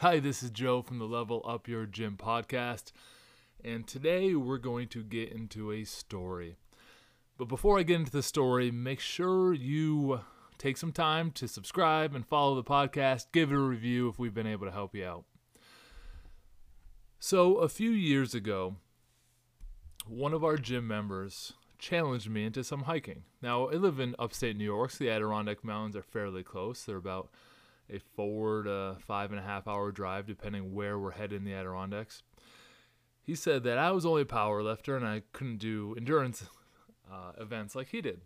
Hi, this is Joe from the Level Up Your Gym podcast, and today we're going to get into a story. But before I get into the story, make sure you take some time to subscribe and follow the podcast, give it a review if we've been able to help you out. So, a few years ago, one of our gym members challenged me into some hiking. Now, I live in upstate New York, so the Adirondack Mountains are fairly close. They're about a four to five and a half hour drive, depending where we're headed in the Adirondacks. He said that I was only a power lifter and I couldn't do endurance uh, events like he did.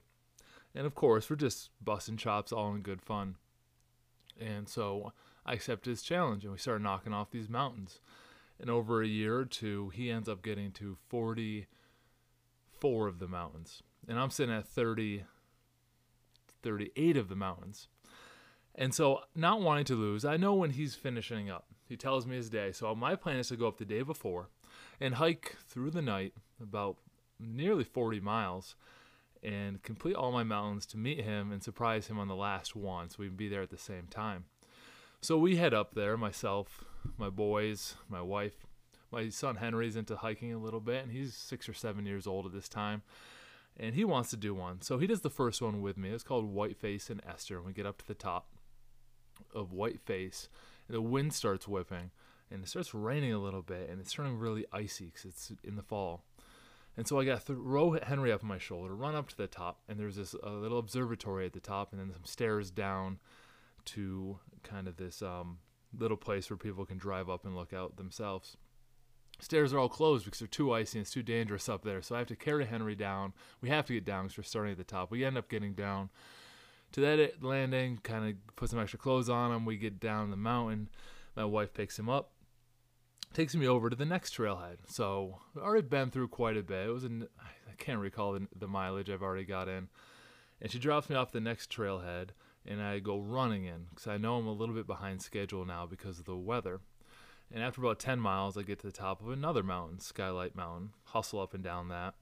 And of course, we're just busting chops all in good fun. And so I accepted his challenge and we started knocking off these mountains. And over a year or two, he ends up getting to 44 of the mountains. And I'm sitting at 30, 38 of the mountains. And so, not wanting to lose, I know when he's finishing up. He tells me his day. So, my plan is to go up the day before and hike through the night about nearly 40 miles and complete all my mountains to meet him and surprise him on the last one so we can be there at the same time. So, we head up there, myself, my boys, my wife. My son Henry's into hiking a little bit, and he's six or seven years old at this time and he wants to do one. So he does the first one with me. It's called Whiteface and Esther. And we get up to the top of Whiteface, and the wind starts whipping, and it starts raining a little bit, and it's turning really icy because it's in the fall. And so I got throw Henry up on my shoulder, run up to the top, and there's this a little observatory at the top, and then some stairs down to kind of this um, little place where people can drive up and look out themselves. Stairs are all closed because they're too icy and it's too dangerous up there. So I have to carry Henry down. We have to get down because we're starting at the top. We end up getting down to that landing, kind of put some extra clothes on him. We get down the mountain. My wife picks him up, takes me over to the next trailhead. So I've already been through quite a bit. It was an, I can't recall the, the mileage I've already got in. And she drops me off the next trailhead, and I go running in because I know I'm a little bit behind schedule now because of the weather. And after about 10 miles, I get to the top of another mountain, Skylight Mountain, hustle up and down that.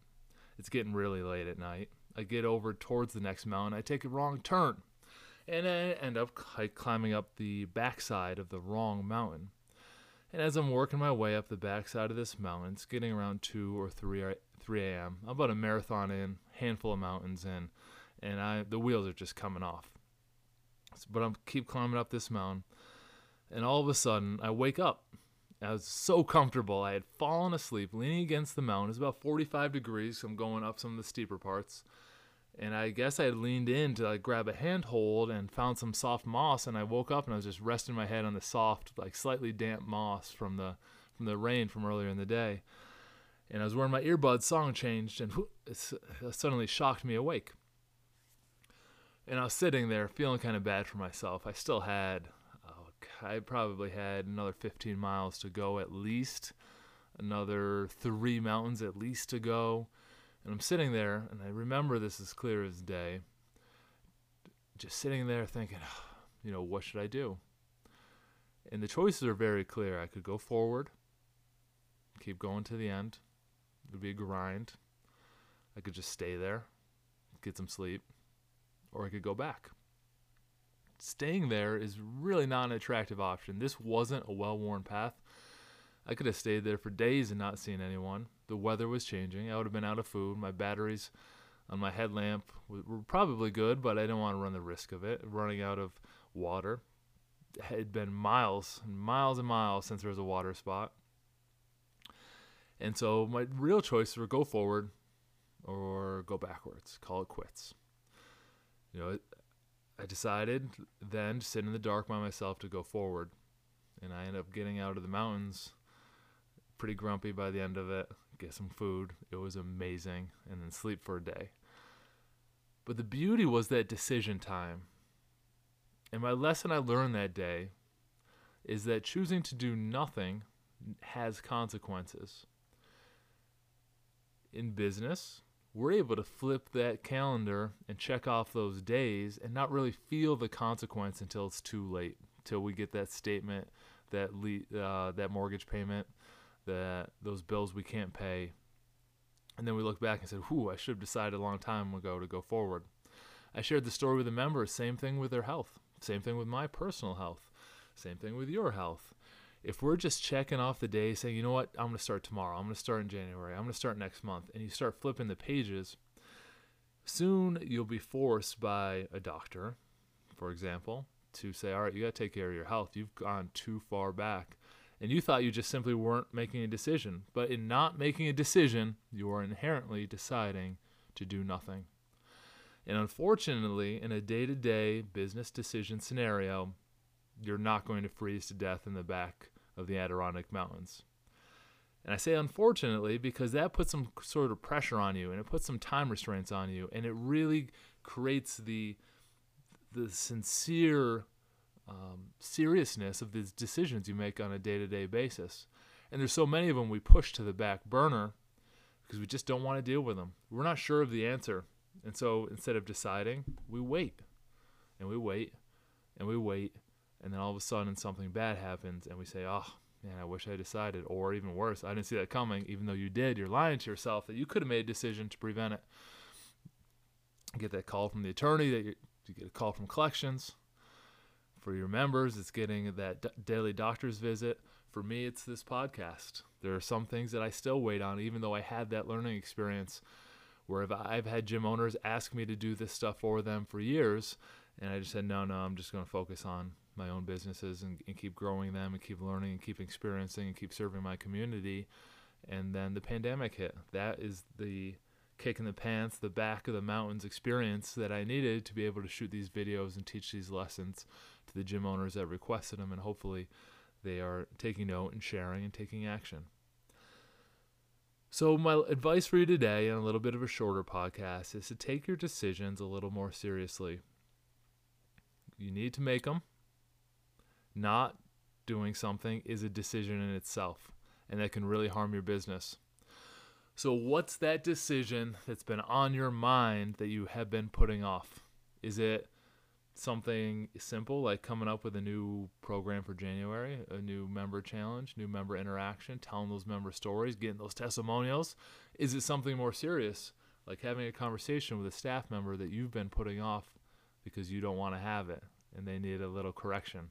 It's getting really late at night. I get over towards the next mountain. I take a wrong turn, and I end up climbing up the backside of the wrong mountain. And as I'm working my way up the backside of this mountain, it's getting around 2 or 3, uh, 3 a.m. I'm about a marathon in, handful of mountains in, and I the wheels are just coming off. But I'm keep climbing up this mountain, and all of a sudden I wake up. I was so comfortable. I had fallen asleep, leaning against the mountain. It's about 45 degrees. So I'm going up some of the steeper parts and I guess I had leaned in to like grab a handhold and found some soft moss and I woke up and I was just resting my head on the soft like slightly damp moss from the from the rain from earlier in the day and I was wearing my earbuds song changed and it suddenly shocked me awake and I was sitting there feeling kind of bad for myself I still had I probably had another 15 miles to go at least another 3 mountains at least to go and I'm sitting there, and I remember this as clear as day, just sitting there thinking, ah, you know, what should I do? And the choices are very clear. I could go forward, keep going to the end. It would be a grind. I could just stay there, get some sleep, or I could go back. Staying there is really not an attractive option. This wasn't a well worn path. I could have stayed there for days and not seen anyone. The weather was changing. I would have been out of food. My batteries on my headlamp were probably good, but I didn't want to run the risk of it. Running out of water. It had been miles and miles and miles since there was a water spot. And so my real choices were go forward or go backwards, call it quits. You know, I decided then to sit in the dark by myself to go forward. And I ended up getting out of the mountains pretty grumpy by the end of it. Get some food. It was amazing. And then sleep for a day. But the beauty was that decision time. And my lesson I learned that day is that choosing to do nothing has consequences. In business, we're able to flip that calendar and check off those days and not really feel the consequence until it's too late, until we get that statement, that le- uh, that mortgage payment, that those bills we can't pay. And then we look back and said, whew, I should have decided a long time ago to go forward. I shared the story with a member, same thing with their health, same thing with my personal health, same thing with your health. If we're just checking off the day, saying, you know what, I'm going to start tomorrow, I'm going to start in January, I'm going to start next month, and you start flipping the pages, soon you'll be forced by a doctor, for example, to say, all right, you got to take care of your health. You've gone too far back. And you thought you just simply weren't making a decision. But in not making a decision, you are inherently deciding to do nothing. And unfortunately, in a day to day business decision scenario, you're not going to freeze to death in the back of the Adirondack Mountains. And I say unfortunately because that puts some sort of pressure on you and it puts some time restraints on you and it really creates the the sincere um, seriousness of these decisions you make on a day-to-day basis. And there's so many of them we push to the back burner because we just don't want to deal with them. We're not sure of the answer. And so instead of deciding, we wait. And we wait and we wait and then all of a sudden something bad happens and we say, "Oh, man, I wish I decided." Or even worse, I didn't see that coming. Even though you did, you're lying to yourself that you could have made a decision to prevent it. Get that call from the attorney that you, get a call from collections. For your members, it's getting that d- daily doctor's visit. For me, it's this podcast. There are some things that I still wait on, even though I had that learning experience where I've had gym owners ask me to do this stuff for them for years. And I just said, no, no, I'm just going to focus on my own businesses and, and keep growing them and keep learning and keep experiencing and keep serving my community. And then the pandemic hit. That is the kick in the pants, the back of the mountains experience that I needed to be able to shoot these videos and teach these lessons to the gym owners that requested them. And hopefully they are taking note and sharing and taking action. So, my advice for you today, and a little bit of a shorter podcast, is to take your decisions a little more seriously. You need to make them not doing something is a decision in itself, and that can really harm your business. So, what's that decision that's been on your mind that you have been putting off? Is it something simple like coming up with a new program for January, a new member challenge, new member interaction, telling those member stories, getting those testimonials? Is it something more serious like having a conversation with a staff member that you've been putting off because you don't want to have it and they need a little correction?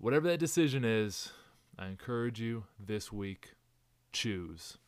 Whatever that decision is, I encourage you this week choose.